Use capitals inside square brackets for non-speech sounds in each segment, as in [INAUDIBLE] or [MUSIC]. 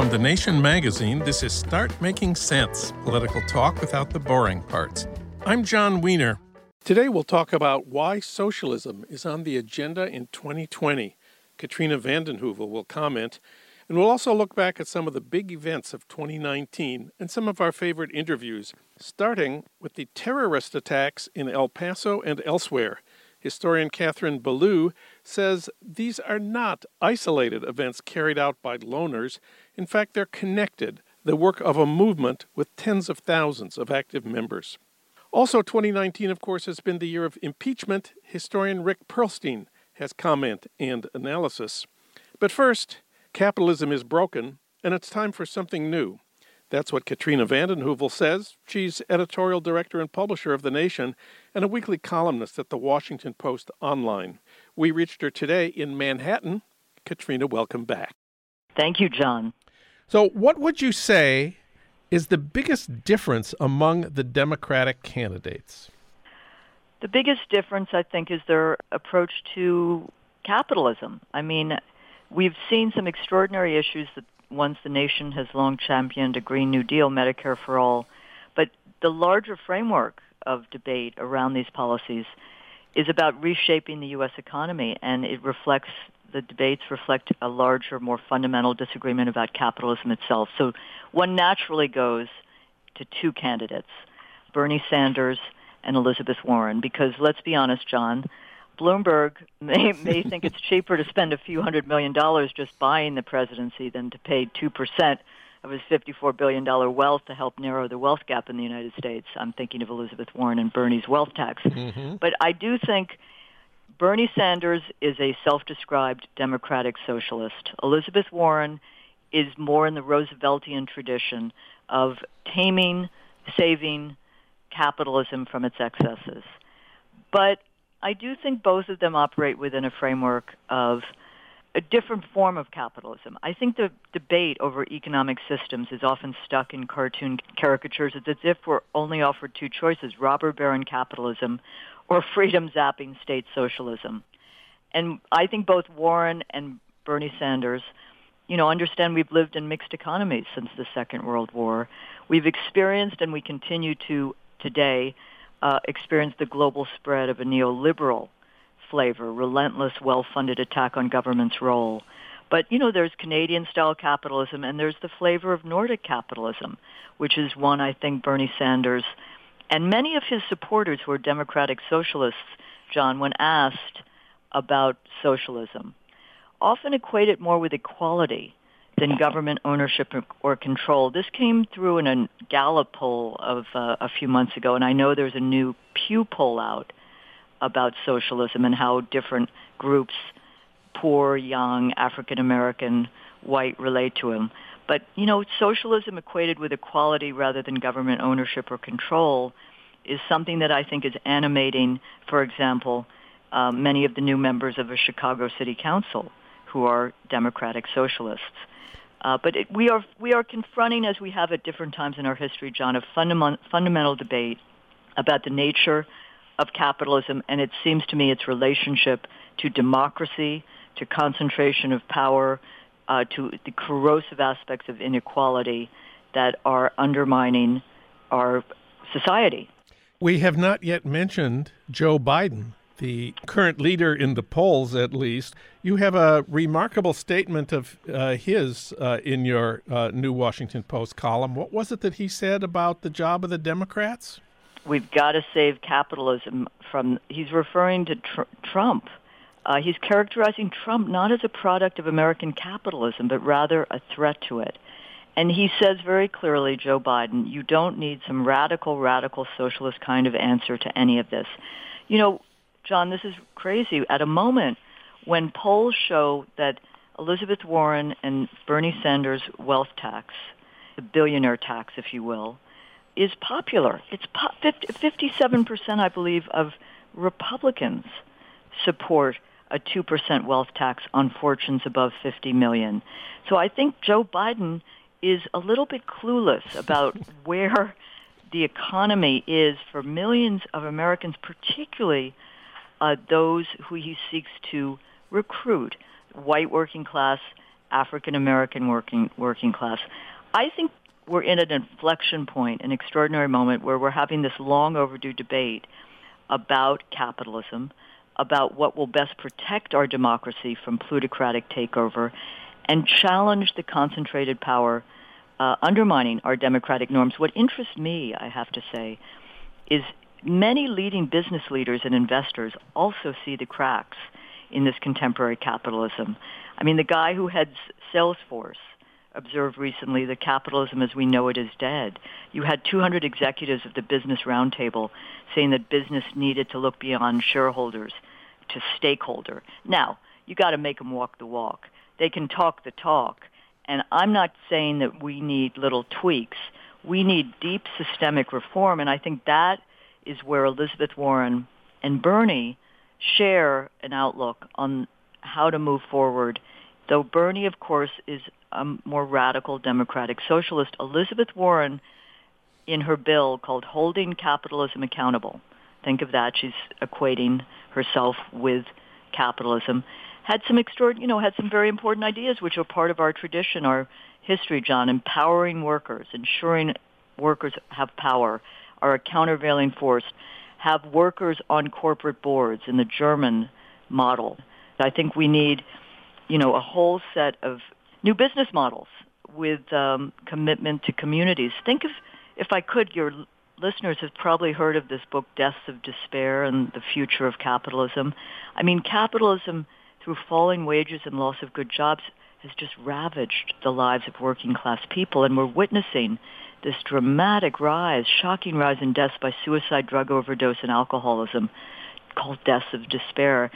From The Nation magazine, this is Start Making Sense political talk without the boring parts. I'm Jon Wiener. Today we'll talk about why socialism is on the agenda in 2020. Katrina vanden Heuvel will comment, and we'll also look back at some of the big events of 2019 and some of our favorite interviews, starting with the terrorist attacks in El Paso and elsewhere. Historian Kathleen Belew says these are not isolated events carried out by loners. In fact, they're connected, the work of a movement with tens of thousands of active members. Also, 2019, of course, has been the year of impeachment. Historian Rick Perlstein has comment and analysis. But first, capitalism is broken, and it's time for something new. That's what Katrina vanden Heuvel says. She's editorial director and publisher of The Nation and a weekly columnist at the Washington Post Online. We reached her today in Manhattan. Katrina, welcome back. Thank you, John. So, what would you say is the biggest difference among the Democratic candidates? The biggest difference, I think, is their approach to capitalism. I mean, we've seen some extraordinary issues that once the nation has long championed a Green New Deal, Medicare for all. But the larger framework of debate around these policies is about reshaping the U.S. economy, and it reflects the debates reflect a larger, more fundamental disagreement about capitalism itself. So one naturally goes to two candidates, Bernie Sanders and Elizabeth Warren, because let's be honest, John, Bloomberg [LAUGHS] may, may think it's [LAUGHS] cheaper to spend a few hundred million dollars just buying the presidency than to pay 2% of his $54 billion wealth to help narrow the wealth gap in the United States. I'm thinking of Elizabeth Warren and Bernie's wealth tax. Mm-hmm. But I do think Bernie Sanders is a self-described democratic socialist. Elizabeth Warren is more in the Rooseveltian tradition of taming, saving capitalism from its excesses. But I do think both of them operate within a framework of a different form of capitalism. I think the debate over economic systems is often stuck in cartoon caricatures. It's as if we're only offered two choices, robber baron capitalism or freedom zapping state socialism. And I think both Warren and Bernie Sanders, you know, understand we've lived in mixed economies since the Second World War. We've experienced and we continue to today uh, experienced the global spread of a neoliberal flavor, relentless, well-funded attack on government's role. But, you know, there's Canadian-style capitalism and there's the flavor of Nordic capitalism, which is one I think Bernie Sanders and many of his supporters who are democratic socialists, John, when asked about socialism, often equate it more with equality than government ownership or control. This came through in a Gallup poll of uh, a few months ago, and I know there's a new Pew poll out about socialism and how different groups, poor, young, African American, white, relate to him. But, you know, socialism equated with equality rather than government ownership or control is something that I think is animating, for example, uh, many of the new members of a Chicago City Council who are democratic socialists. Uh, but it, we are we are confronting, as we have at different times in our history, John, a fundament, fundamental debate about the nature of capitalism, and it seems to me its relationship to democracy, to concentration of power, uh, to the corrosive aspects of inequality that are undermining our society. We have not yet mentioned Joe Biden, the current leader in the polls, at least. You have a remarkable statement of uh, his uh, in your uh, new Washington Post column. What was it that he said about the job of the Democrats? We've got to save capitalism from. He's referring to tr- Trump. Uh, he's characterizing Trump not as a product of American capitalism, but rather a threat to it. And he says very clearly, Joe Biden, you don't need some radical, radical socialist kind of answer to any of this. You know, John, this is crazy. At a moment when polls show that Elizabeth Warren and Bernie Sanders' wealth tax, the billionaire tax, if you will, is popular. It's 57%, I believe, of Republicans support a 2% wealth tax on fortunes above 50 million. So I think Joe Biden is a little bit clueless [LAUGHS] about where the economy is for millions of Americans, particularly uh, those who he seeks to recruit, white working class, African American working working class. I think we're in an inflection point, an extraordinary moment where we're having this long overdue debate about capitalism, about what will best protect our democracy from plutocratic takeover and challenge the concentrated power uh, undermining our democratic norms. What interests me, I have to say, is many leading business leaders and investors also see the cracks in this contemporary capitalism. I mean, the guy who heads Salesforce observed recently that capitalism as we know it is dead. You had 200 executives of the Business Roundtable saying that business needed to look beyond shareholders to stakeholder. Now, you got to make them walk the walk. They can talk the talk. And I'm not saying that we need little tweaks. We need deep systemic reform. And I think that is where Elizabeth Warren and Bernie share an outlook on how to move forward. Though Bernie, of course, is a more radical democratic socialist, Elizabeth Warren, in her bill called Holding Capitalism Accountable, think of that, she's equating herself with capitalism, had some extraordinary, you know, had some very important ideas which are part of our tradition, our history, John, empowering workers, ensuring workers have power, are a countervailing force, have workers on corporate boards in the German model. I think we need, you know, a whole set of new business models with um, commitment to communities. Think of, if I could, your listeners have probably heard of this book, Deaths of Despair and the Future of Capitalism. I mean, capitalism, through falling wages and loss of good jobs, has just ravaged the lives of working class people, and we're witnessing this dramatic rise, shocking rise in deaths by suicide, drug overdose, and alcoholism, called deaths of despair.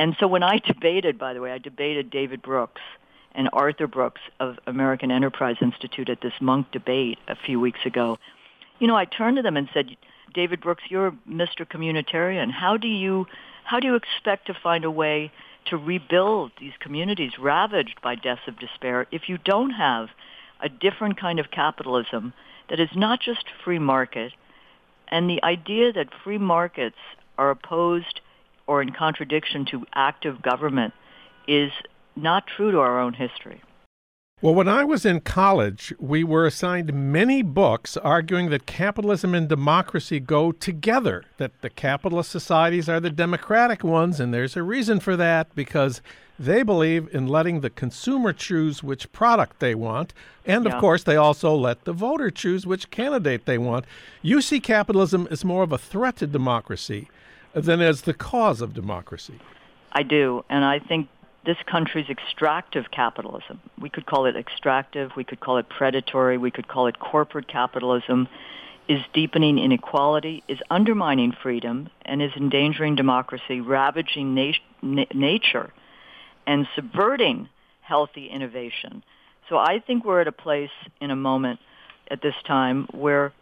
And so when I debated, by the way, I debated David Brooks and Arthur Brooks of American Enterprise Institute at this Munk debate a few weeks ago. You know, I turned to them and said, David Brooks, you're Mr. Communitarian. How do you how do you expect to find a way to rebuild these communities ravaged by deaths of despair if you don't have a different kind of capitalism that is not just free market and the idea that free markets are opposed or in contradiction to active government is not true to our own history. Well, when I was in college, we were assigned many books arguing that capitalism and democracy go together, that the capitalist societies are the democratic ones, and there's a reason for that because they believe in letting the consumer choose which product they want. And of course, they also let the voter choose which candidate they want. You see capitalism as more of a threat to democracy than as the cause of democracy. I do. And I think this country's extractive capitalism. We could call it extractive, we could call it predatory, we could call it corporate capitalism, is deepening inequality, is undermining freedom, and is endangering democracy, ravaging na- nature, and subverting healthy innovation. So I think we're at a place in a moment at this time where,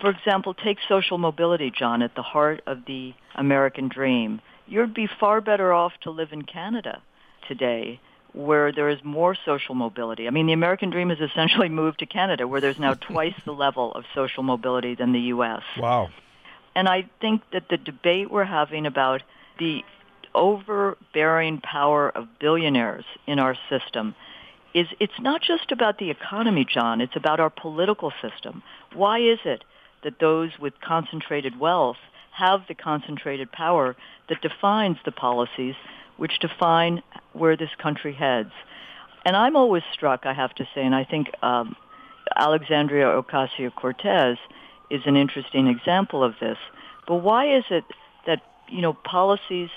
for example, take social mobility, John, at the heart of the American dream. You'd be far better off to live in Canada today where there is more social mobility. I mean, the American dream has essentially [LAUGHS] moved to Canada, where there's now twice the level of social mobility than the U.S. Wow. And I think that the debate we're having about the overbearing power of billionaires in our system is it's not just about the economy, John. It's about our political system. Why is it that those with concentrated wealth have the concentrated power that defines the policies which define where this country heads. And I'm always struck, I have to say, and I think um, Alexandria Ocasio-Cortez is an interesting example of this. But why is it that, you know, policies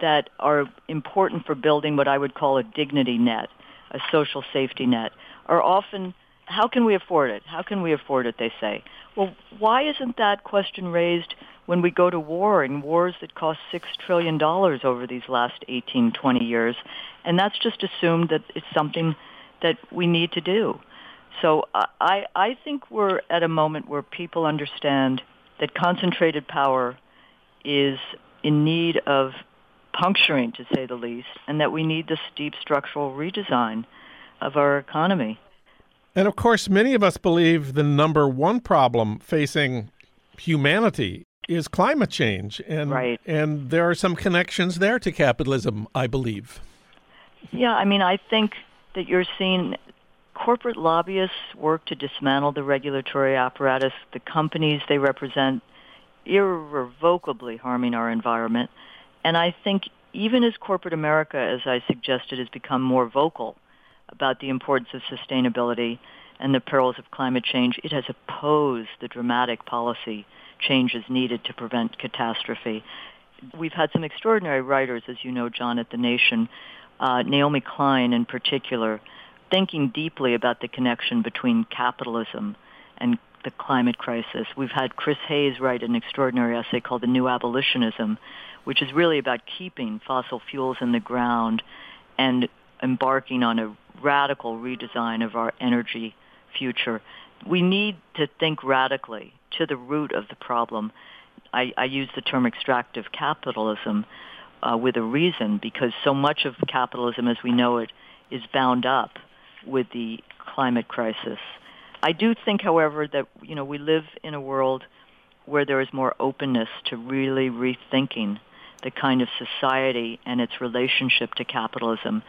that are important for building what I would call a dignity net, a social safety net, are often, how can we afford it? How can we afford it, they say. Well, why isn't that question raised when we go to war in wars that cost $6 trillion over these last 18, 20 years? And that's just assumed that it's something that we need to do. So I, I think we're at a moment where people understand that concentrated power is in need of puncturing, to say the least, and that we need this deep structural redesign of our economy. And of course, many of us believe the number one problem facing humanity is climate change. And, right. and there are some connections there to capitalism, I believe. Yeah, I mean, I think that you're seeing corporate lobbyists work to dismantle the regulatory apparatus, the companies they represent irrevocably harming our environment. And I think even as corporate America, as I suggested, has become more vocal about the importance of sustainability and the perils of climate change, it has opposed the dramatic policy changes needed to prevent catastrophe. We've had some extraordinary writers, as you know, John, at The Nation, uh, Naomi Klein in particular, thinking deeply about the connection between capitalism and the climate crisis. We've had Chris Hayes write an extraordinary essay called The New Abolitionism, which is really about keeping fossil fuels in the ground and embarking on a radical redesign of our energy future. We need to think radically to the root of the problem. I, I use the term extractive capitalism uh, with a reason because so much of capitalism as we know it is bound up with the climate crisis. I do think, however, that you know we live in a world where there is more openness to really rethinking the kind of society and its relationship to capitalism,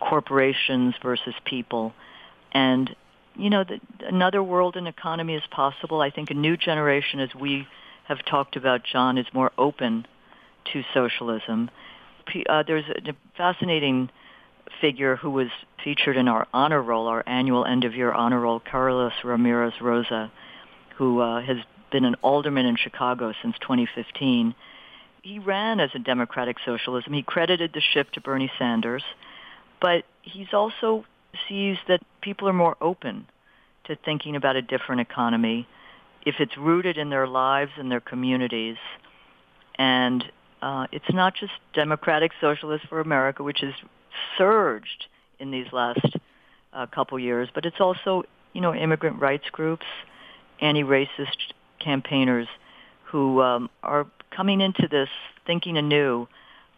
corporations versus people, and you know the, another world and economy is possible. I think a new generation, as we have talked about, John, is more open to socialism. Uh, there's a fascinating figure who was featured in our honor roll, our annual end-of-year honor roll, Carlos Ramirez Rosa, who uh, has been an alderman in Chicago since 2015. He ran as a democratic socialism. He credited the shift to Bernie Sanders, but he's also sees that people are more open to thinking about a different economy if it's rooted in their lives and their communities. And uh, it's not just Democratic Socialists for America, which has surged in these last uh, couple years, but it's also you know immigrant rights groups, anti-racist campaigners who um, are coming into this thinking anew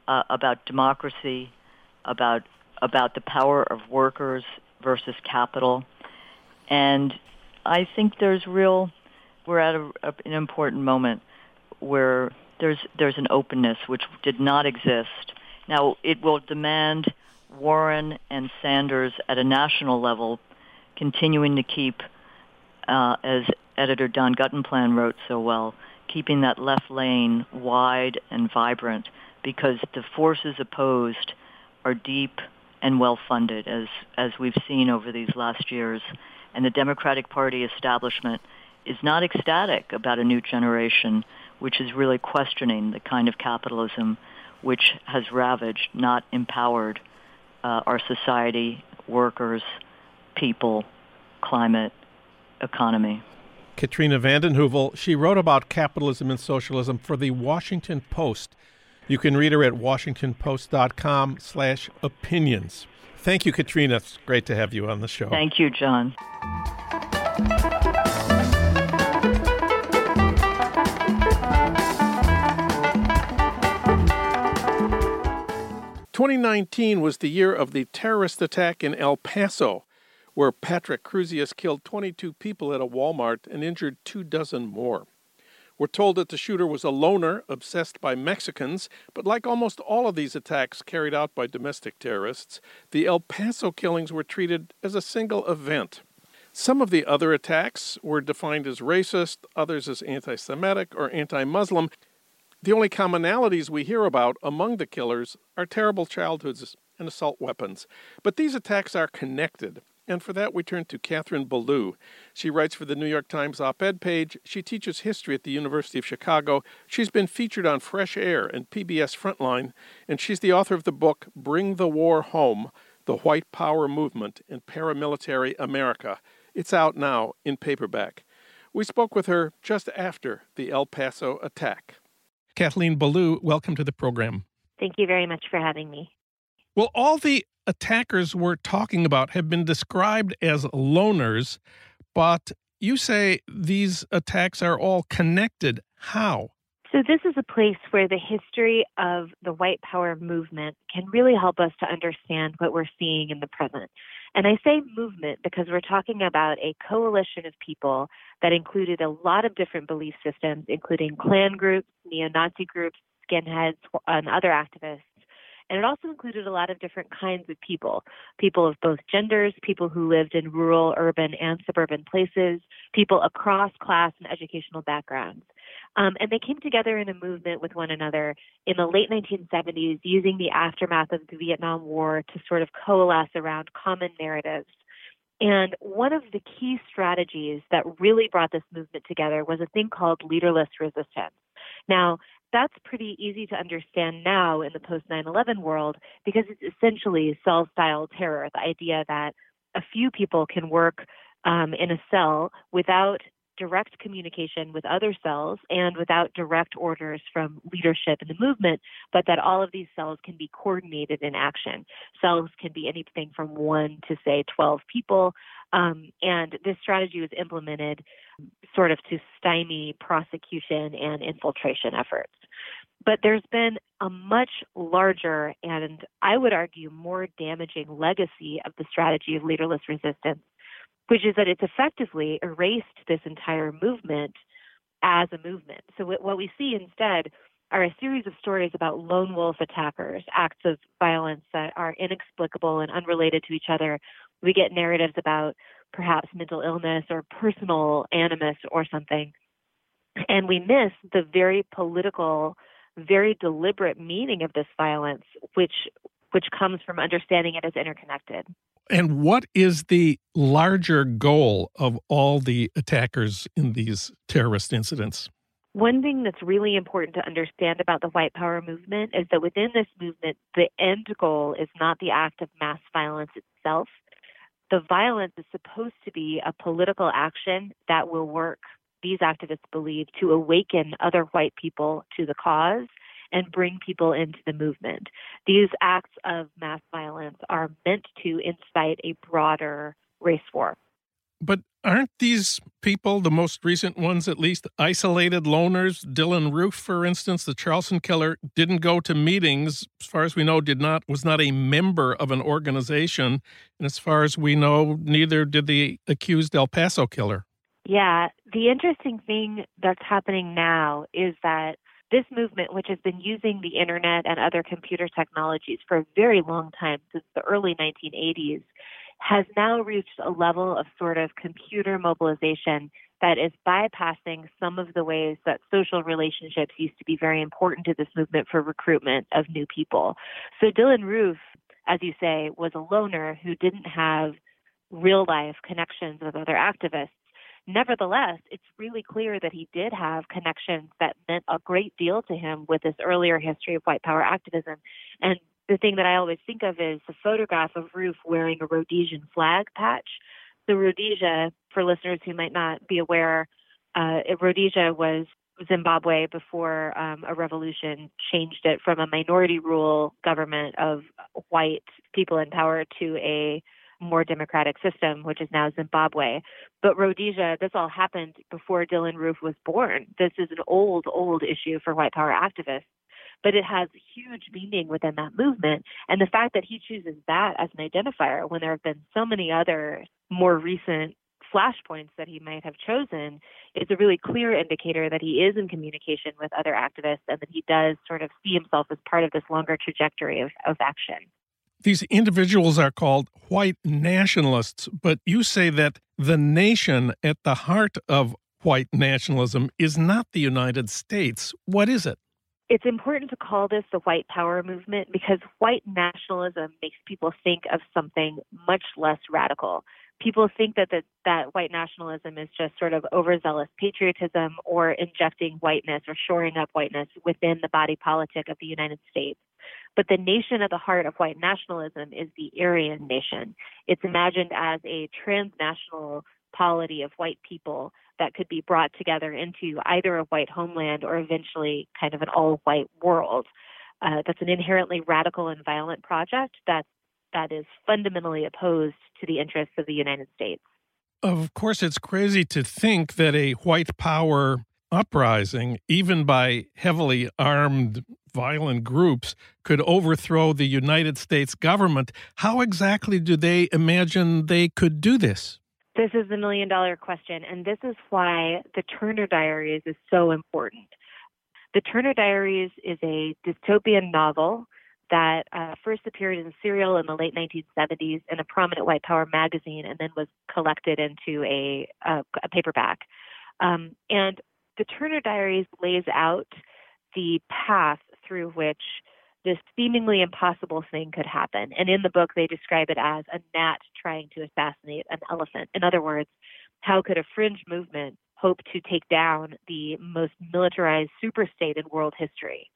uh, about democracy, about about the power of workers versus capital, and I think there's real. We're at a, a, an important moment where there's there's an openness which did not exist. Now it will demand Warren and Sanders at a national level continuing to keep, uh, as editor Don Guttenplan wrote so well, keeping that left lane wide and vibrant because the forces opposed are deep and well funded as as we've seen over these last years and the Democratic Party establishment is not ecstatic about a new generation which is really questioning the kind of capitalism which has ravaged not empowered uh, our society, workers, people, climate, economy. Katrina vanden Heuvel, she wrote about capitalism and socialism for the Washington Post. You can read her at washingtonpost.com slash opinions. Thank you, Katrina. It's great to have you on the show. Thank you, John. 2019 was the year of the terrorist attack in El Paso, where Patrick Crusius killed 22 people at a Walmart and injured two dozen more. We're told that the shooter was a loner obsessed by Mexicans, but like almost all of these attacks carried out by domestic terrorists, the El Paso killings were treated as a single event. Some of the other attacks were defined as racist, others as anti Semitic or anti Muslim. The only commonalities we hear about among the killers are terrible childhoods and assault weapons. But these attacks are connected. And for that, we turn to Kathleen Belew. She writes for the New York Times op ed page. She teaches history at the University of Chicago. She's been featured on Fresh Air and PBS Frontline, and she's the author of the book Bring the War Home The White Power Movement in Paramilitary America. It's out now in paperback. We spoke with her just after the El Paso attack. Kathleen Belew, welcome to the program. Thank you very much for having me. Well, all the attackers we're talking about have been described as loners, but you say these attacks are all connected. How? So, this is a place where the history of the white power movement can really help us to understand what we're seeing in the present. And I say movement because we're talking about a coalition of people that included a lot of different belief systems, including Klan groups, neo Nazi groups, skinheads, and other activists and it also included a lot of different kinds of people people of both genders, people who lived in rural, urban, and suburban places, people across class and educational backgrounds. Um, and they came together in a movement with one another in the late 1970s, using the aftermath of the Vietnam War to sort of coalesce around common narratives. And one of the key strategies that really brought this movement together was a thing called leaderless resistance. Now, that's pretty easy to understand now in the post 9 11 world because it's essentially cell style terror the idea that a few people can work um, in a cell without direct communication with other cells and without direct orders from leadership in the movement, but that all of these cells can be coordinated in action. Cells can be anything from one to, say, 12 people. Um, and this strategy was implemented sort of to stymie prosecution and infiltration efforts. But there's been a much larger and I would argue more damaging legacy of the strategy of leaderless resistance, which is that it's effectively erased this entire movement as a movement. So what we see instead are a series of stories about lone wolf attackers, acts of violence that are inexplicable and unrelated to each other. We get narratives about perhaps mental illness or personal animus or something. And we miss the very political very deliberate meaning of this violence, which which comes from understanding it as interconnected. And what is the larger goal of all the attackers in these terrorist incidents? One thing that's really important to understand about the white power movement is that within this movement, the end goal is not the act of mass violence itself. The violence is supposed to be a political action that will work these activists believe to awaken other white people to the cause and bring people into the movement. These acts of mass violence are meant to incite a broader race war. But aren't these people, the most recent ones at least, isolated loners? Dylann Roof, for instance, the Charleston killer, didn't go to meetings. As far as we know, did not was not a member of an organization, and as far as we know, neither did the accused El Paso killer. Yeah, the interesting thing that's happening now is that this movement, which has been using the internet and other computer technologies for a very long time, since the early 1980s, has now reached a level of sort of computer mobilization that is bypassing some of the ways that social relationships used to be very important to this movement for recruitment of new people. So Dylann Roof, as you say, was a loner who didn't have real life connections with other activists. Nevertheless, it's really clear that he did have connections that meant a great deal to him with this earlier history of white power activism. And the thing that I always think of is the photograph of Roof wearing a Rhodesian flag patch. So Rhodesia, for listeners who might not be aware, uh, Rhodesia was Zimbabwe before um, a revolution changed it from a minority rule government of white people in power to a more democratic system, which is now Zimbabwe. But Rhodesia, this all happened before Dylann Roof was born. This is an old, old issue for white power activists, but it has huge meaning within that movement. And the fact that he chooses that as an identifier when there have been so many other more recent flashpoints that he might have chosen is a really clear indicator that he is in communication with other activists and that he does sort of see himself as part of this longer trajectory of, of action. These individuals are called white nationalists, but you say that the nation at the heart of white nationalism is not the United States. What is it? It's important to call this the white power movement because white nationalism makes people think of something much less radical. People think that the, that white nationalism is just sort of overzealous patriotism or injecting whiteness or shoring up whiteness within the body politic of the United States. But the nation at the heart of white nationalism is the Aryan nation. It's imagined as a transnational polity of white people that could be brought together into either a white homeland or eventually kind of an all white world. Uh, that's an inherently radical and violent project that that is fundamentally opposed to the interests of the United States. Of course, it's crazy to think that a white power uprising, even by heavily armed violent groups, could overthrow the United States government. How exactly do they imagine they could do this? This is the million dollar question, and this is why the Turner Diaries is so important. The Turner Diaries is a dystopian novel that uh, first appeared in serial in the late 1970s in a prominent white power magazine and then was collected into a, a, a paperback. Um, and the Turner Diaries lays out the path through which this seemingly impossible thing could happen. And in the book, they describe it as a gnat trying to assassinate an elephant. In other words, how could a fringe movement hope to take down the most militarized superstate in world history?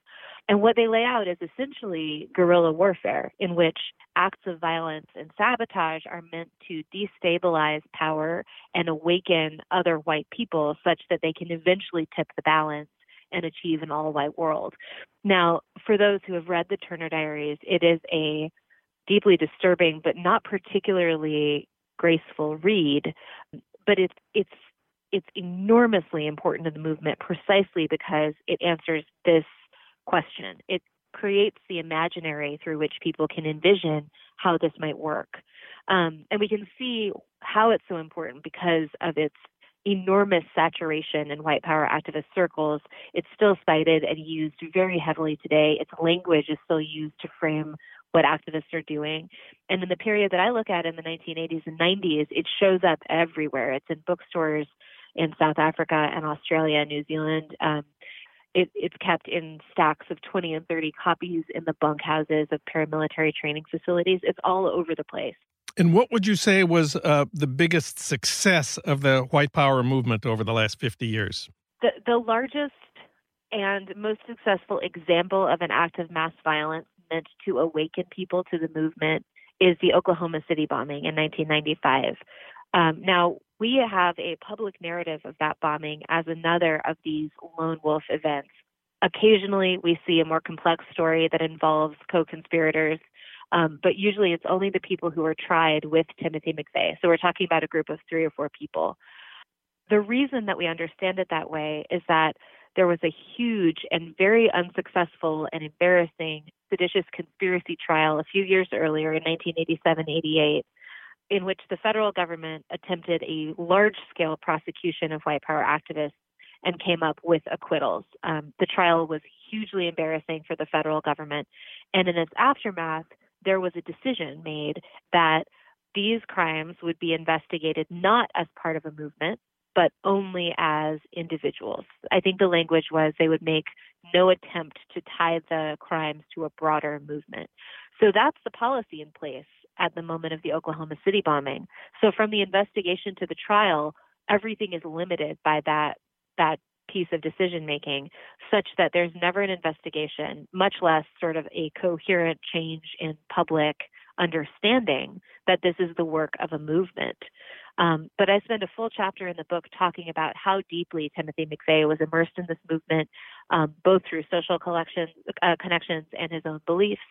And what they lay out is essentially guerrilla warfare, in which acts of violence and sabotage are meant to destabilize power and awaken other white people such that they can eventually tip the balance and achieve an all white world. Now, for those who have read the Turner Diaries, it is a deeply disturbing but not particularly graceful read, but it's it's it's enormously important to the movement precisely because it answers this question. It creates the imaginary through which people can envision how this might work. Um, and we can see how it's so important because of its enormous saturation in white power activist circles. It's still cited and used very heavily today. Its language is still used to frame what activists are doing. And in the period that I look at in the 1980s and 90s, it shows up everywhere. It's in bookstores in South Africa and Australia and New Zealand. Um, it, it's kept in stacks of 20 and 30 copies in the bunkhouses of paramilitary training facilities. It's all over the place. And what would you say was uh, the biggest success of the white power movement over the last 50 years? The, the largest and most successful example of an act of mass violence meant to awaken people to the movement is the Oklahoma City bombing in 1995. Um, now, we have a public narrative of that bombing as another of these lone wolf events. Occasionally, we see a more complex story that involves co conspirators, um, but usually it's only the people who are tried with Timothy McVeigh. So we're talking about a group of three or four people. The reason that we understand it that way is that there was a huge and very unsuccessful and embarrassing seditious conspiracy trial a few years earlier in 1987 88 in which the federal government attempted a large scale prosecution of white power activists and came up with acquittals. Um, the trial was hugely embarrassing for the federal government. And in its aftermath, there was a decision made that these crimes would be investigated not as part of a movement, but only as individuals. I think the language was they would make no attempt to tie the crimes to a broader movement. So that's the policy in place at the moment of the Oklahoma City bombing. So from the investigation to the trial, everything is limited by that that piece of decision making such that there's never an investigation, much less sort of a coherent change in public understanding that this is the work of a movement. Um, but I spend a full chapter in the book talking about how deeply Timothy McVeigh was immersed in this movement, um, both through social collections, uh, connections and his own beliefs,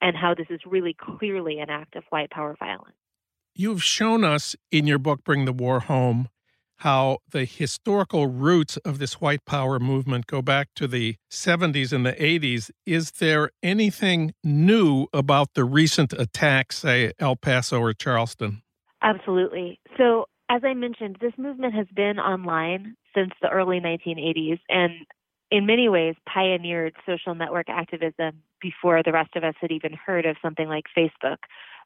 and how this is really clearly an act of white power violence. You've shown us in your book, Bring the War Home, how the historical roots of this white power movement go back to the 70s and the 80s. Is there anything new about the recent attacks, say El Paso or Charleston? Absolutely. So, as I mentioned, this movement has been online since the early 1980s, and in many ways pioneered social network activism before the rest of us had even heard of something like Facebook.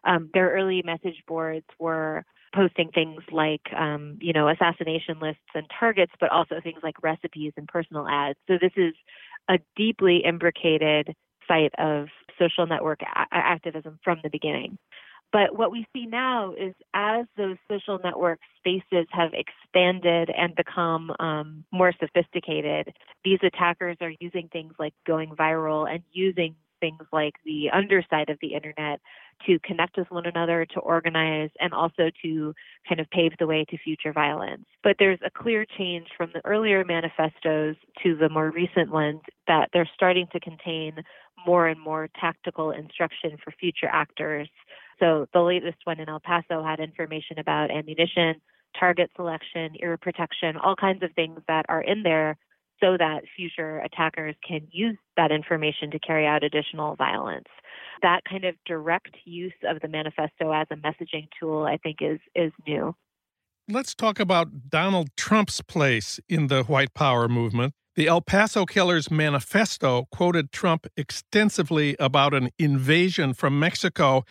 Um, their early message boards were posting things like, um, you know, assassination lists and targets, but also things like recipes and personal ads. So this is a deeply imbricated site of social network a- activism from the beginning. But what we see now is as those social network spaces have expanded and become um, more sophisticated, these attackers are using things like going viral and using things like the underside of the internet to connect with one another, to organize, and also to kind of pave the way to future violence. But there's a clear change from the earlier manifestos to the more recent ones that they're starting to contain more and more tactical instruction for future actors. So the latest one in El Paso had information about ammunition, target selection, ear protection, all kinds of things that are in there so that future attackers can use that information to carry out additional violence. That kind of direct use of the manifesto as a messaging tool, I think, is is new. Let's talk about Donald Trump's place in the white power movement. The El Paso Killers manifesto quoted Trump extensively about an invasion from Mexico,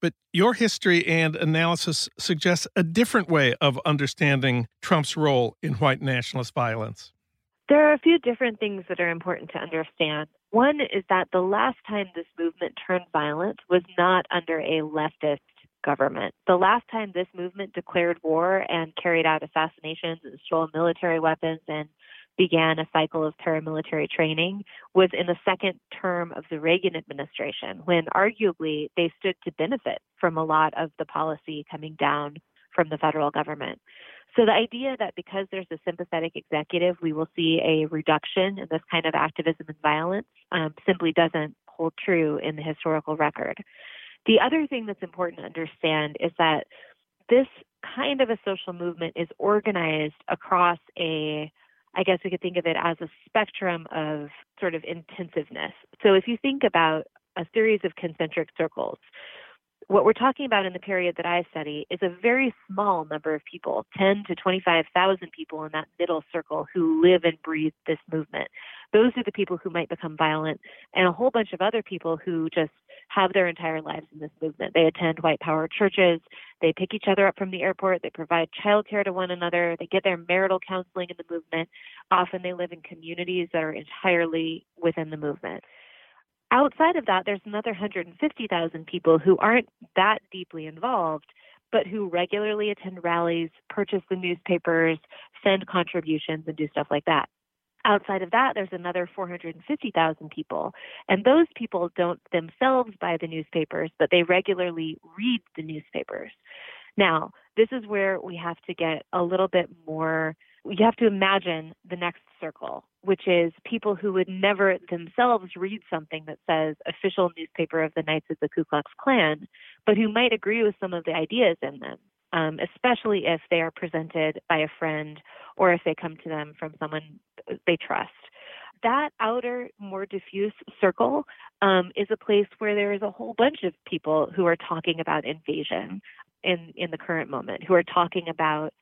but your history and analysis suggests a different way of understanding Trump's role in white nationalist violence. There are a few different things that are important to understand. One is that the last time this movement turned violent was not under a leftist government. The last time this movement declared war and carried out assassinations and stole military weapons and began a cycle of paramilitary training was in the second term of the Reagan administration, when arguably they stood to benefit from a lot of the policy coming down from the federal government. So the idea that because there's a sympathetic executive, we will see a reduction in this kind of activism and violence um, simply doesn't hold true in the historical record. The other thing that's important to understand is that this kind of a social movement is organized across a I guess we could think of it as a spectrum of sort of intensiveness. So if you think about a series of concentric circles, what we're talking about in the period that I study is a very small number of people, 10 to 25,000 people in that middle circle who live and breathe this movement. Those are the people who might become violent, and a whole bunch of other people who just have their entire lives in this movement. They attend white power churches, they pick each other up from the airport, they provide childcare to one another, they get their marital counseling in the movement. Often they live in communities that are entirely within the movement outside of that, there's another 150,000 people who aren't that deeply involved, but who regularly attend rallies, purchase the newspapers, send contributions, and do stuff like that. Outside of that, there's another 450,000 people. And those people don't themselves buy the newspapers, but they regularly read the newspapers. Now, this is where we have to get a little bit more, you have to imagine the next circle, which is people who would never themselves read something that says official newspaper of the Knights of the Ku Klux Klan, but who might agree with some of the ideas in them, um, especially if they are presented by a friend or if they come to them from someone they trust. That outer, more diffuse circle um, is a place where there is a whole bunch of people who are talking about invasion in in the current moment, who are talking about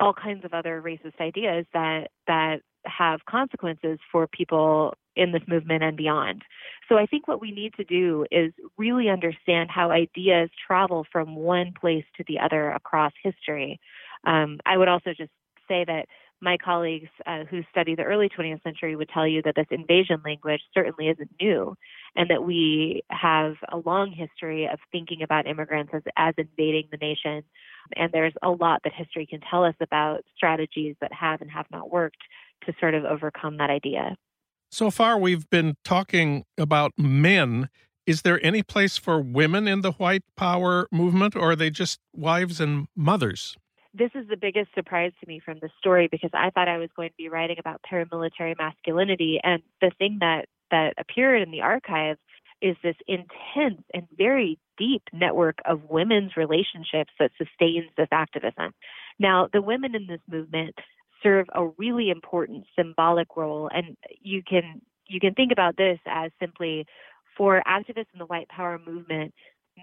all kinds of other racist ideas that that have consequences for people in this movement and beyond. So I think what we need to do is really understand how ideas travel from one place to the other across history. Um, I would also just say that my colleagues uh, who study the early 20th century would tell you that this invasion language certainly isn't new, and that we have a long history of thinking about immigrants as, as invading the nation. And there's a lot that history can tell us about strategies that have and have not worked to sort of overcome that idea. So far, we've been talking about men. Is there any place for women in the white power movement, or are they just wives and mothers? This is the biggest surprise to me from the story because I thought I was going to be writing about paramilitary masculinity, and the thing that that appeared in the archives is this intense and very deep network of women's relationships that sustains this activism. Now, the women in this movement serve a really important symbolic role, and you can you can think about this as simply for activists in the white power movement,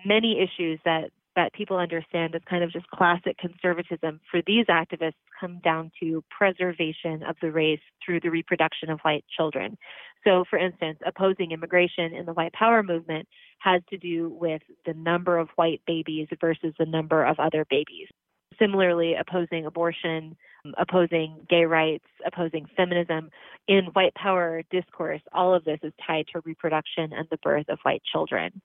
many issues that that people understand as kind of just classic conservatism for these activists come down to preservation of the race through the reproduction of white children. So, for instance, opposing immigration in the white power movement has to do with the number of white babies versus the number of other babies. Similarly, opposing abortion, opposing gay rights, opposing feminism, in white power discourse, all of this is tied to reproduction and the birth of white children.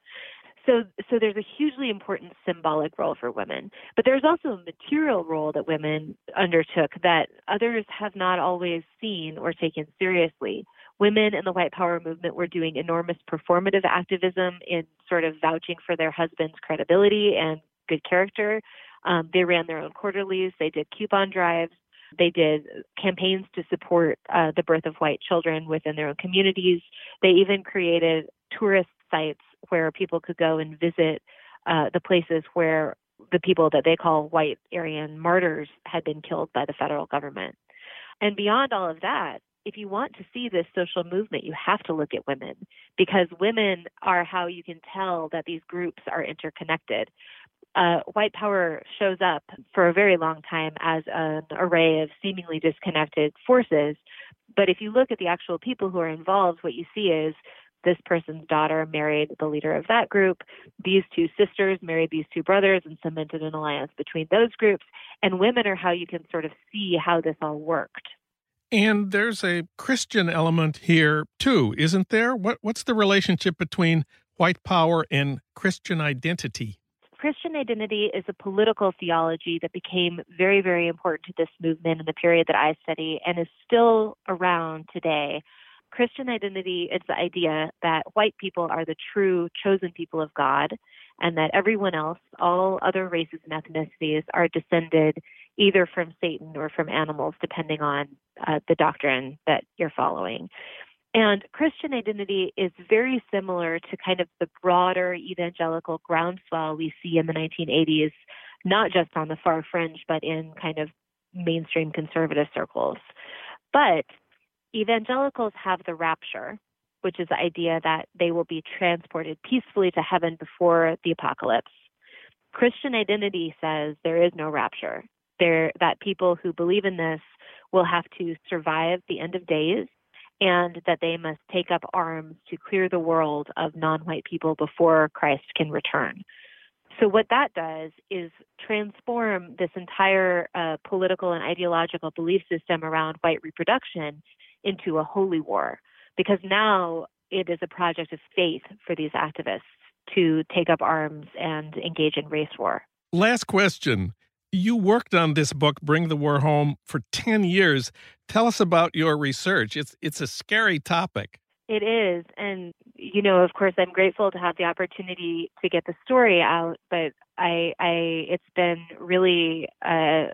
So, so there's a hugely important symbolic role for women, but there's also a material role that women undertook that others have not always seen or taken seriously. Women in the white power movement were doing enormous performative activism in sort of vouching for their husband's credibility and good character. Um, they ran their own quarterlies. They did coupon drives. They did campaigns to support uh, the birth of white children within their own communities. They even created tourist sites where people could go and visit uh, the places where the people that they call white Aryan martyrs had been killed by the federal government. And beyond all of that, if you want to see this social movement, you have to look at women because women are how you can tell that these groups are interconnected. Uh, white power shows up for a very long time as an array of seemingly disconnected forces. But if you look at the actual people who are involved, what you see is this person's daughter married the leader of that group. These two sisters married these two brothers and cemented an alliance between those groups. And women are how you can sort of see how this all worked. And there's a Christian element here too, isn't there? What what's the relationship between white power and Christian identity? Christian identity is a political theology that became very, very important to this movement in the period that I study and is still around today. Christian identity is the idea that white people are the true chosen people of God and that everyone else, all other races and ethnicities, are descended either from Satan or from animals, depending on uh, the doctrine that you're following. And Christian identity is very similar to kind of the broader evangelical groundswell we see in the 1980s, not just on the far fringe, but in kind of mainstream conservative circles. But evangelicals have the rapture, which is the idea that they will be transported peacefully to heaven before the apocalypse. Christian identity says there is no rapture. There that people who believe in this will have to survive the end of days and that they must take up arms to clear the world of non-white people before Christ can return. So what that does is transform this entire uh, political and ideological belief system around white reproduction into a holy war because now it is a project of faith for these activists to take up arms and engage in race war. Last question. You worked on this book, Bring the War Home, for 10 years. Tell us about your research. It's, it's a scary topic. It is. And, you know, of course, I'm grateful to have the opportunity to get the story out, but I, I it's been really uh,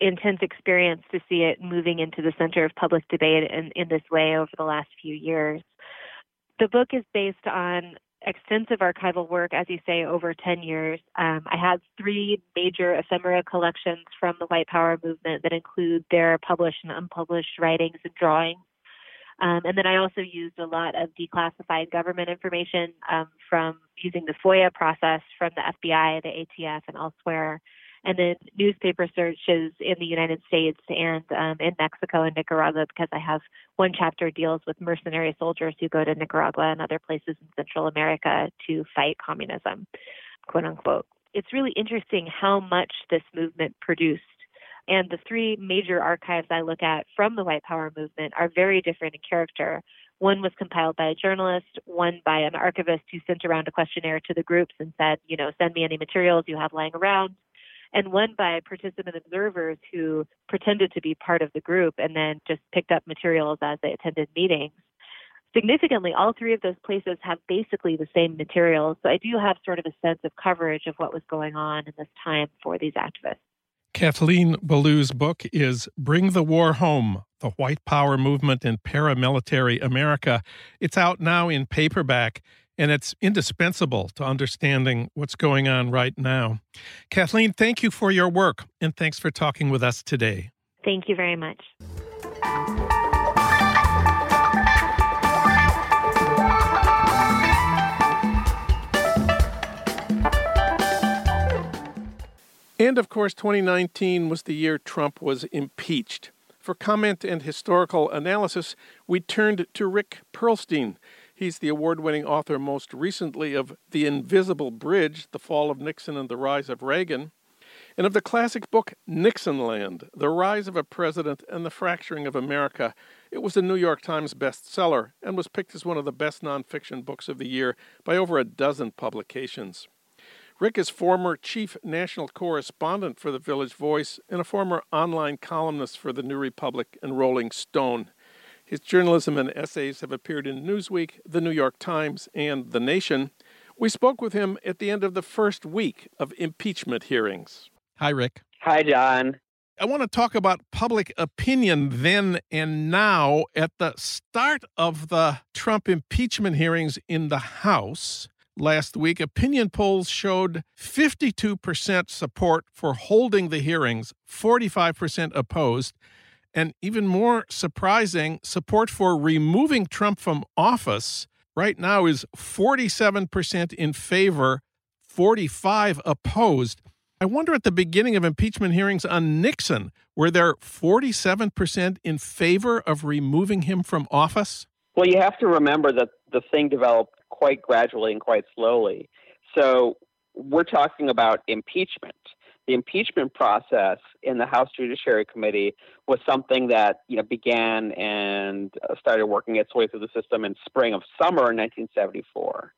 intense experience to see it moving into the center of public debate in, in this way over the last few years. The book is based on extensive archival work, as you say, over 10 years. Um, I have three major ephemera collections from the white power movement that include their published and unpublished writings and drawings. Um, and then I also used a lot of declassified government information um, from using the FOIA process from the FBI, the ATF, and elsewhere and then newspaper searches in the United States and um, in Mexico and Nicaragua because I have one chapter deals with mercenary soldiers who go to Nicaragua and other places in Central America to fight communism, quote unquote. It's really interesting how much this movement produced. And the three major archives I look at from the white power movement are very different in character. One was compiled by a journalist, one by an archivist who sent around a questionnaire to the groups and said, you know, send me any materials you have lying around and one by participant observers who pretended to be part of the group and then just picked up materials as they attended meetings. Significantly, all three of those places have basically the same materials. So I do have sort of a sense of coverage of what was going on in this time for these activists. Kathleen Belew's book is Bring the War Home The White Power Movement in Paramilitary America. It's out now in paperback and it's indispensable to understanding what's going on right now. Kathleen, thank you for your work, and thanks for talking with us today. Thank you very much. And of course, 2019 was the year Trump was impeached. For comment and historical analysis, we turned to Rick Perlstein. He's the award winning author, most recently, of The Invisible Bridge The Fall of Nixon and the Rise of Reagan, and of the classic book Nixonland The Rise of a President and the Fracturing of America. It was a New York Times bestseller and was picked as one of the best nonfiction books of the year by over a dozen publications. Rick is former chief national correspondent for the Village Voice and a former online columnist for the New Republic and Rolling Stone. His journalism and essays have appeared in Newsweek, The New York Times, and The Nation. We spoke with him at the end of the first week of impeachment hearings. Hi, Rick. Hi, Jon. I want to talk about public opinion then and now. At the start of the Trump impeachment hearings in the House, last week, opinion polls showed 52% support for holding the hearings, 45% opposed, and even more surprising, support for removing Trump from office right now is 47% in favor, 45 opposed. I wonder at the beginning of impeachment hearings on Nixon, were there 47% in favor of removing him from office? Well, you have to remember that the thing developed quite gradually and quite slowly. So we're talking about impeachment. The impeachment process in the House Judiciary Committee was something that you know began and uh, started working its way through the system in spring of summer in 1974.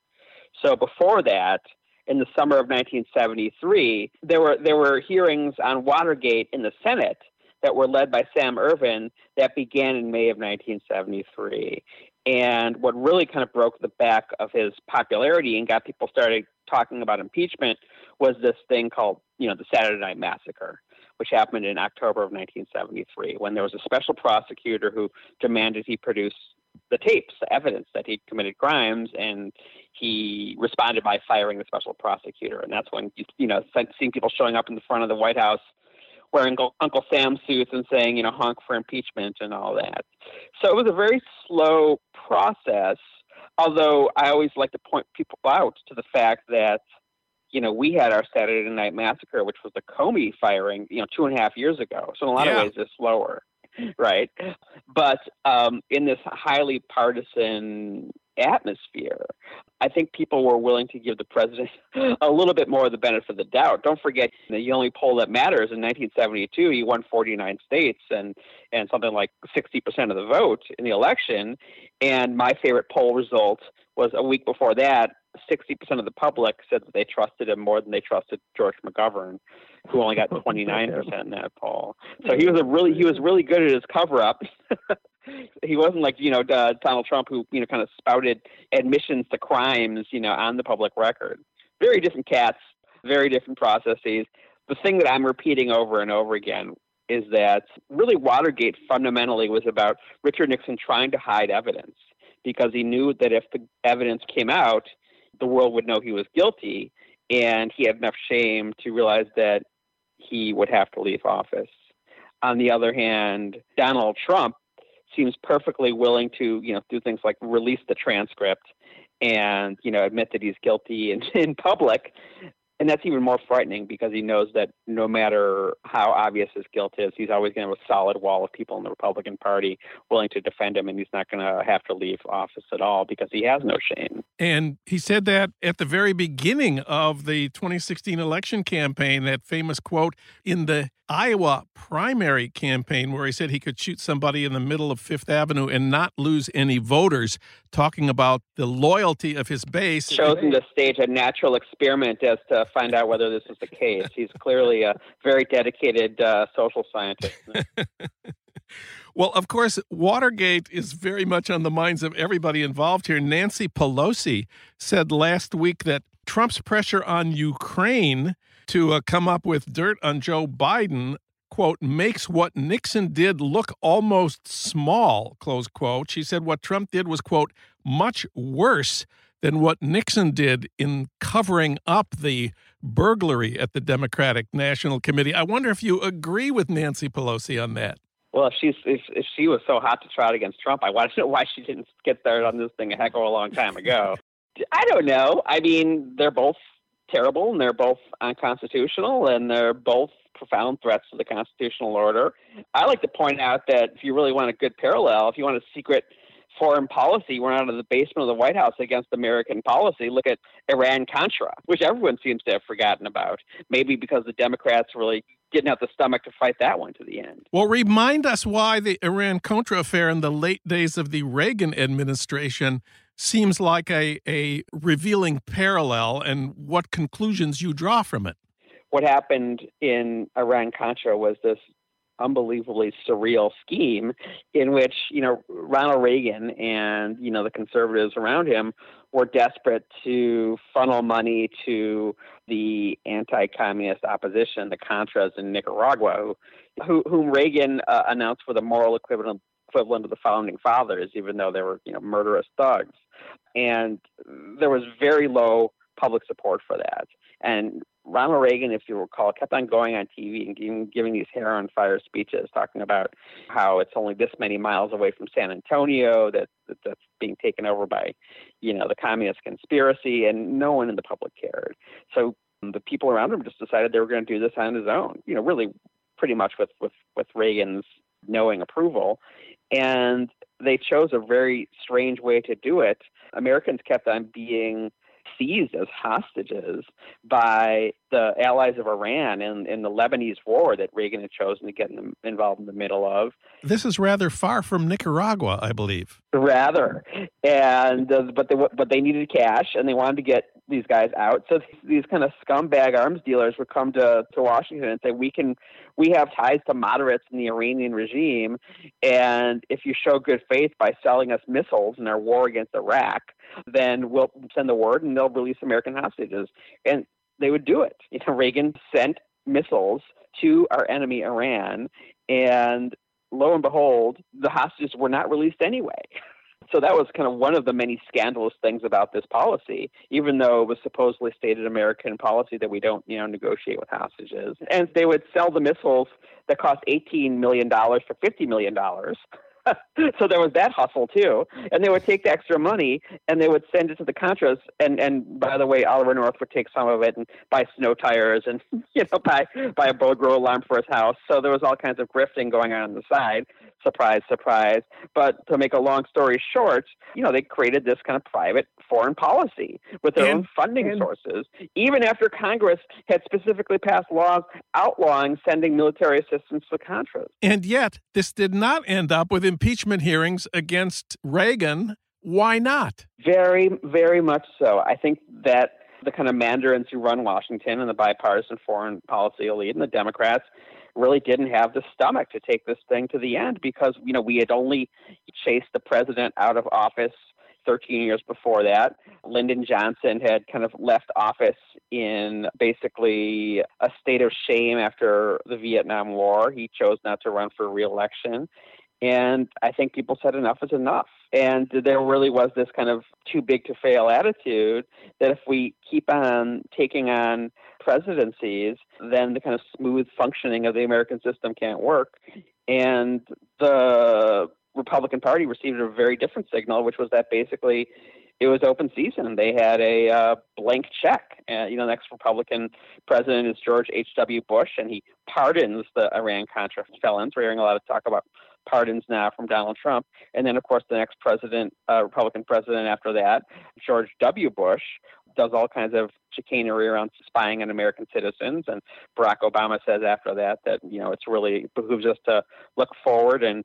So before that, in the summer of 1973, there were there were hearings on Watergate in the Senate that were led by Sam Ervin that began in May of 1973. And what really kind of broke the back of his popularity and got people started talking about impeachment was this thing called, you know, the Saturday Night Massacre, which happened in October of 1973 when there was a special prosecutor who demanded he produce the tapes, the evidence that he'd committed crimes, and he responded by firing the special prosecutor. And that's when you, you know, seeing people showing up in the front of the White House wearing Uncle Sam suits and saying, you know, honk for impeachment and all that. So it was a very slow process. Although I always like to point people out to the fact that, you know, we had our Saturday Night Massacre, which was the Comey firing, you know, two and a half years ago. So in a lot yeah. of ways, it's slower, [LAUGHS] right? But um, in this highly partisan atmosphere, I think people were willing to give the president [LAUGHS] a little bit more of the benefit of the doubt. Don't forget the only poll that matters in 1972, he won 49 states and and something like 60% of the vote in the election. And my favorite poll result was a week before that. 60% of the public said that they trusted him more than they trusted George McGovern, who only got [LAUGHS] 29% in that poll. So he was a really he was really good at his cover up. [LAUGHS] he wasn't like you know uh, Donald Trump who you know kind of spouted admissions to crimes you know on the public record. Very different cats, very different processes. The thing that I'm repeating over and over again is that really Watergate fundamentally was about Richard Nixon trying to hide evidence because he knew that if the evidence came out, the world would know he was guilty, and he had enough shame to realize that he would have to leave office. On the other hand, Donald Trump seems perfectly willing to, you know, do things like release the transcript and, you know, admit that he's guilty in, [LAUGHS] in public and that's even more frightening because he knows that no matter how obvious his guilt is, he's always going to have a solid wall of people in the Republican Party willing to defend him, and he's not going to have to leave office at all because he has no shame. And he said that at the very beginning of the 2016 election campaign, that famous quote in the Iowa primary campaign where he said he could shoot somebody in the middle of Fifth Avenue and not lose any voters, talking about the loyalty of his base. Chosen to stage a natural experiment as to find out whether this is the case. He's clearly a very dedicated uh, social scientist. [LAUGHS] Well, of course, Watergate is very much on the minds of everybody involved here. Nancy Pelosi said last week that Trump's pressure on Ukraine to uh, come up with dirt on Joe Biden, quote, makes what Nixon did look almost small, close quote. She said what Trump did was, quote, much worse than what Nixon did in covering up the burglary at the Democratic National Committee. I wonder if you agree with Nancy Pelosi on that. Well, if she's if, if she was so hot to trot against Trump, I want to [LAUGHS] know why she didn't get started on this thing a heck of a long time ago. I don't know. I mean, they're both terrible and they're both unconstitutional and they're both profound threats to the constitutional order. I like to point out that if you really want a good parallel, if you want a secret foreign policy run out of the basement of the White House against American policy. Look at Iran Contra, which everyone seems to have forgotten about. Maybe because the Democrats really didn't have the stomach to fight that one to the end. Well, remind us why the Iran Contra affair in the late days of the Reagan administration seems like a, a revealing parallel and what conclusions you draw from it. What happened in Iran Contra was this unbelievably surreal scheme in which you know Ronald Reagan and you know the conservatives around him were desperate to funnel money to the anti-communist opposition, the Contras in Nicaragua, who, whom Reagan uh, announced were the moral equivalent equivalent of the founding fathers, even though they were you know murderous thugs, and there was very low public support for that. And Ronald Reagan, if you recall, kept on going on TV and giving, giving these hair on fire speeches, talking about how it's only this many miles away from San Antonio that, that that's being taken over by, you know, the communist conspiracy, and no one in the public cared. So the people around him just decided they were going to do this on his own. You know, really, pretty much with with with Reagan's knowing approval, and they chose a very strange way to do it. Americans kept on being seized as hostages by the allies of Iran in, in the Lebanese war that Reagan had chosen to get in the, involved in the middle of. This is rather far from Nicaragua, I believe. Rather, and uh, but they but they needed cash and they wanted to get these guys out. So these kind of scumbag arms dealers would come to, to Washington and say, "We can, we have ties to moderates in the Iranian regime, and if you show good faith by selling us missiles in our war against Iraq, then we'll send the word and they'll release American hostages." And they would do it. You know, [LAUGHS] Reagan sent missiles to our enemy Iran, and lo and behold, the hostages were not released anyway. [LAUGHS] So that was kind of one of the many scandalous things about this policy, even though it was supposedly stated American policy that we don't, you know, negotiate with hostages. And they would sell the missiles that cost $18 million for $50 million. [LAUGHS] [LAUGHS] so there was that hustle too. And they would take the extra money and they would send it to the Contras. And and by the way, Oliver North would take some of it and buy snow tires and [LAUGHS] you know buy buy a grow alarm for his house. So there was all kinds of grifting going on on the side. Surprise, surprise. But to make a long story short, you know, they created this kind of private foreign policy with their and, own funding and, sources, even after Congress had specifically passed laws outlawing sending military assistance to the Contras. And yet, this did not end up with impeachment hearings against Reagan. Why not? Very, very much so. I think that the kind of mandarins who run Washington and the bipartisan foreign policy elite and the Democrats really didn't have the stomach to take this thing to the end because you know we had only chased the president out of office 13 years before that. Lyndon Johnson had kind of left office in basically a state of shame after the Vietnam War. He chose not to run for reelection. And I think people said enough is enough. And there really was this kind of too big to fail attitude that if we keep on taking on presidencies, then the kind of smooth functioning of the American system can't work. And the Republican Party received a very different signal, which was that basically it was open season. They had a uh, blank check. You know, the next Republican president is George H.W. Bush, and he pardons the Iran Contra felons. We're hearing a lot of talk about pardons now from Donald Trump. And then, of course, the next president, uh, Republican president after that, George W. Bush, does all kinds of chicanery around spying on American citizens. And Barack Obama says after that that, you know, it's really behooves us to look forward and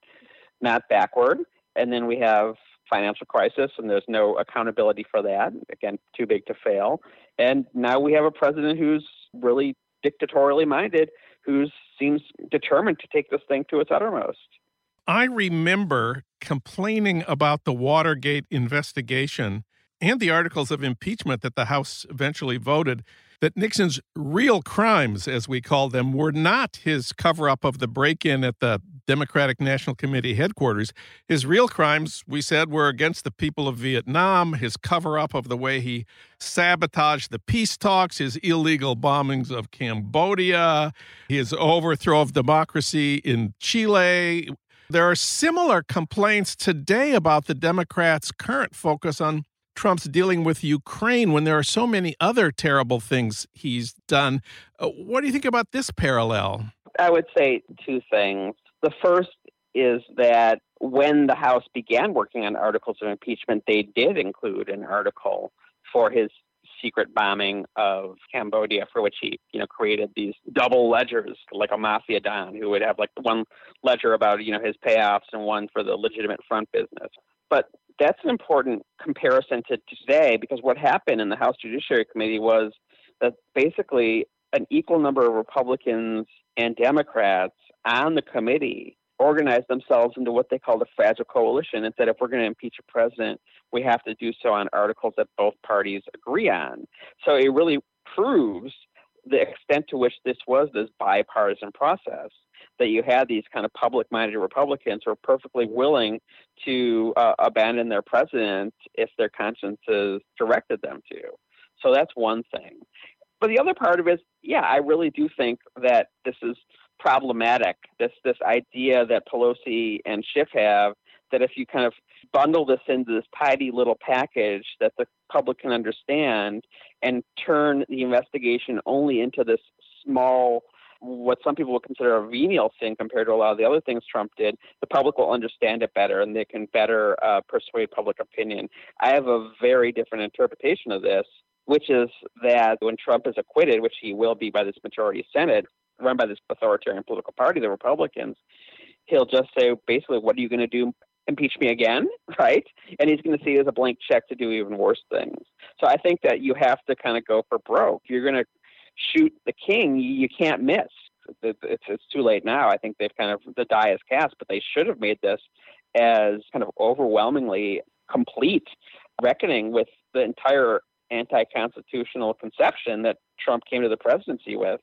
not backward. And then we have financial crisis and there's no accountability for that. Again, too big to fail. And now we have a president who's really dictatorially minded, who seems determined to take this thing to its uttermost. I remember complaining about the Watergate investigation and the articles of impeachment that the House eventually voted that Nixon's real crimes, as we call them, were not his cover up of the break in at the Democratic National Committee headquarters. His real crimes, we said, were against the people of Vietnam, his cover up of the way he sabotaged the peace talks, his illegal bombings of Cambodia, his overthrow of democracy in Chile. There are similar complaints today about the Democrats' current focus on Trump's dealing with Ukraine when there are so many other terrible things he's done. Uh, what do you think about this parallel? I would say two things. The first is that when the House began working on articles of impeachment, they did include an article for his secret bombing of Cambodia, for which he, you know, created these double ledgers, like a mafia don, who would have like one ledger about, you know, his payoffs and one for the legitimate front business. But that's an important comparison to today because what happened in the House Judiciary Committee was that basically an equal number of Republicans and Democrats on the committee organized themselves into what they called a fragile coalition and said if we're going to impeach a president, we have to do so on articles that both parties agree on. So it really proves the extent to which this was this bipartisan process that you had these kind of public-minded Republicans who are perfectly willing to uh, abandon their president if their consciences directed them to. So that's one thing. But the other part of it is, yeah, I really do think that this is problematic. This this idea that Pelosi and Schiff have that if you kind of bundle this into this tidy little package that the public can understand and turn the investigation only into this small what some people would consider a venial sin compared to a lot of the other things Trump did, the public will understand it better and they can better uh, persuade public opinion. I have a very different interpretation of this, which is that when Trump is acquitted, which he will be by this majority Senate, run by this authoritarian political party, the Republicans, he'll just say basically, "What are you going to do? Impeach me again?" [LAUGHS] Right? And he's going to see it as a blank check to do even worse things. So I think that you have to kind of go for broke. You're going to shoot the king, you can't miss. It's, it's too late now. I think they've kind of the die is cast, but they should have made this as kind of overwhelmingly complete reckoning with the entire anti-constitutional conception that Trump came to the presidency with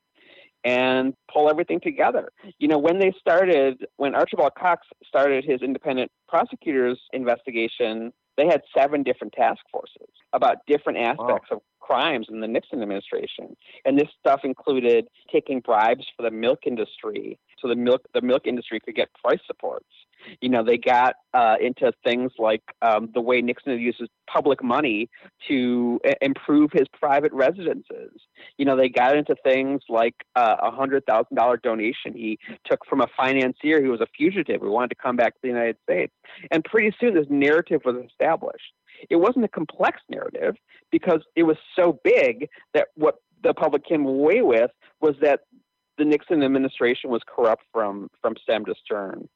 and pull everything together. You know, when they started, when Archibald Cox started his independent prosecutors investigation, they had seven different task forces about different aspects wow. of crimes in the Nixon administration. And this stuff included taking bribes for the milk industry so the milk the milk industry could get price supports. You know, they got uh, into things like um, the way Nixon uses public money to a- improve his private residences. You know, they got into things like uh, a hundred thousand dollar donation he took from a financier who was a fugitive who wanted to come back to the United States. And pretty soon, this narrative was established. It wasn't a complex narrative because it was so big that what the public came away with was that the Nixon administration was corrupt from from stem to stern.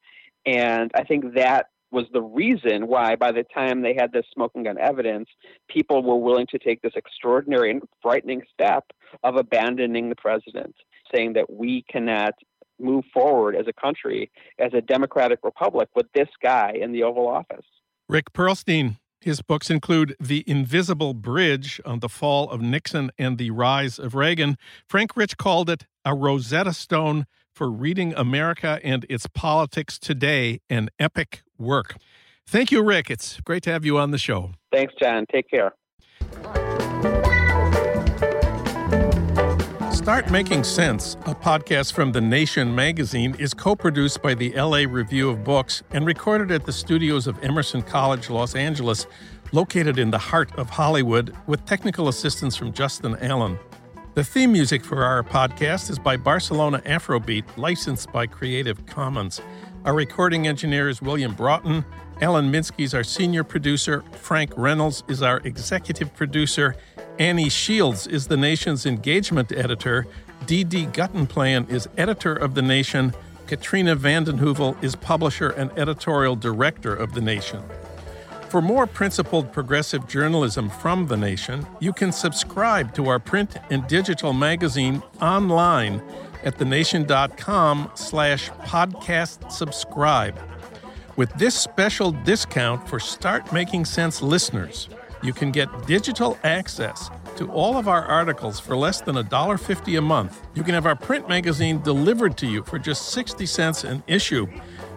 And I think that was the reason why, by the time they had this smoking gun evidence, people were willing to take this extraordinary and frightening step of abandoning the president, saying that we cannot move forward as a country, as a democratic republic, with this guy in the Oval Office. Rick Perlstein. His books include The Invisible Bridge on the Fall of Nixon and the Rise of Reagan. Frank Rich called it a Rosetta Stone for reading America and its politics today, an epic work. Thank you, Rick. It's great to have you on the show. Thanks, Jon. Take care. Start Making Sense, a podcast from The Nation magazine, is co produced by the LA Review of Books and recorded at the studios of Emerson College, Los Angeles, located in the heart of Hollywood, with technical assistance from Justin Allen. The theme music for our podcast is by Barcelona Afrobeat, licensed by Creative Commons. Our recording engineer is William Broughton. Alan Minsky is our senior producer. Frank Reynolds is our executive producer. Annie Shields is the nation's engagement editor. Dee Guttenplan is editor of The Nation. Katrina vanden Heuvel is publisher and editorial director of The Nation. For more principled progressive journalism from The Nation, you can subscribe to our print and digital magazine online at thenation.com slash podcast subscribe. With this special discount for Start Making Sense listeners, you can get digital access to all of our articles for less than $1.50 a month. You can have our print magazine delivered to you for just 60 cents an issue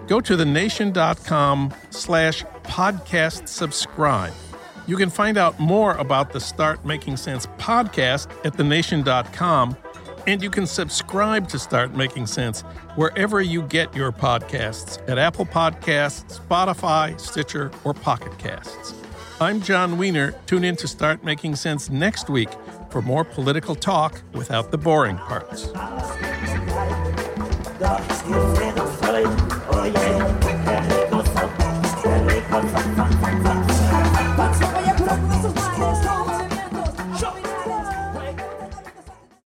go to thenation.com slash podcast subscribe. You can find out more about the Start Making Sense podcast at thenation.com, and you can subscribe to Start Making Sense wherever you get your podcasts at Apple Podcasts, Spotify, Stitcher, or Pocket Casts. I'm Jon Wiener. Tune in to Start Making Sense next week for more political talk without the boring parts.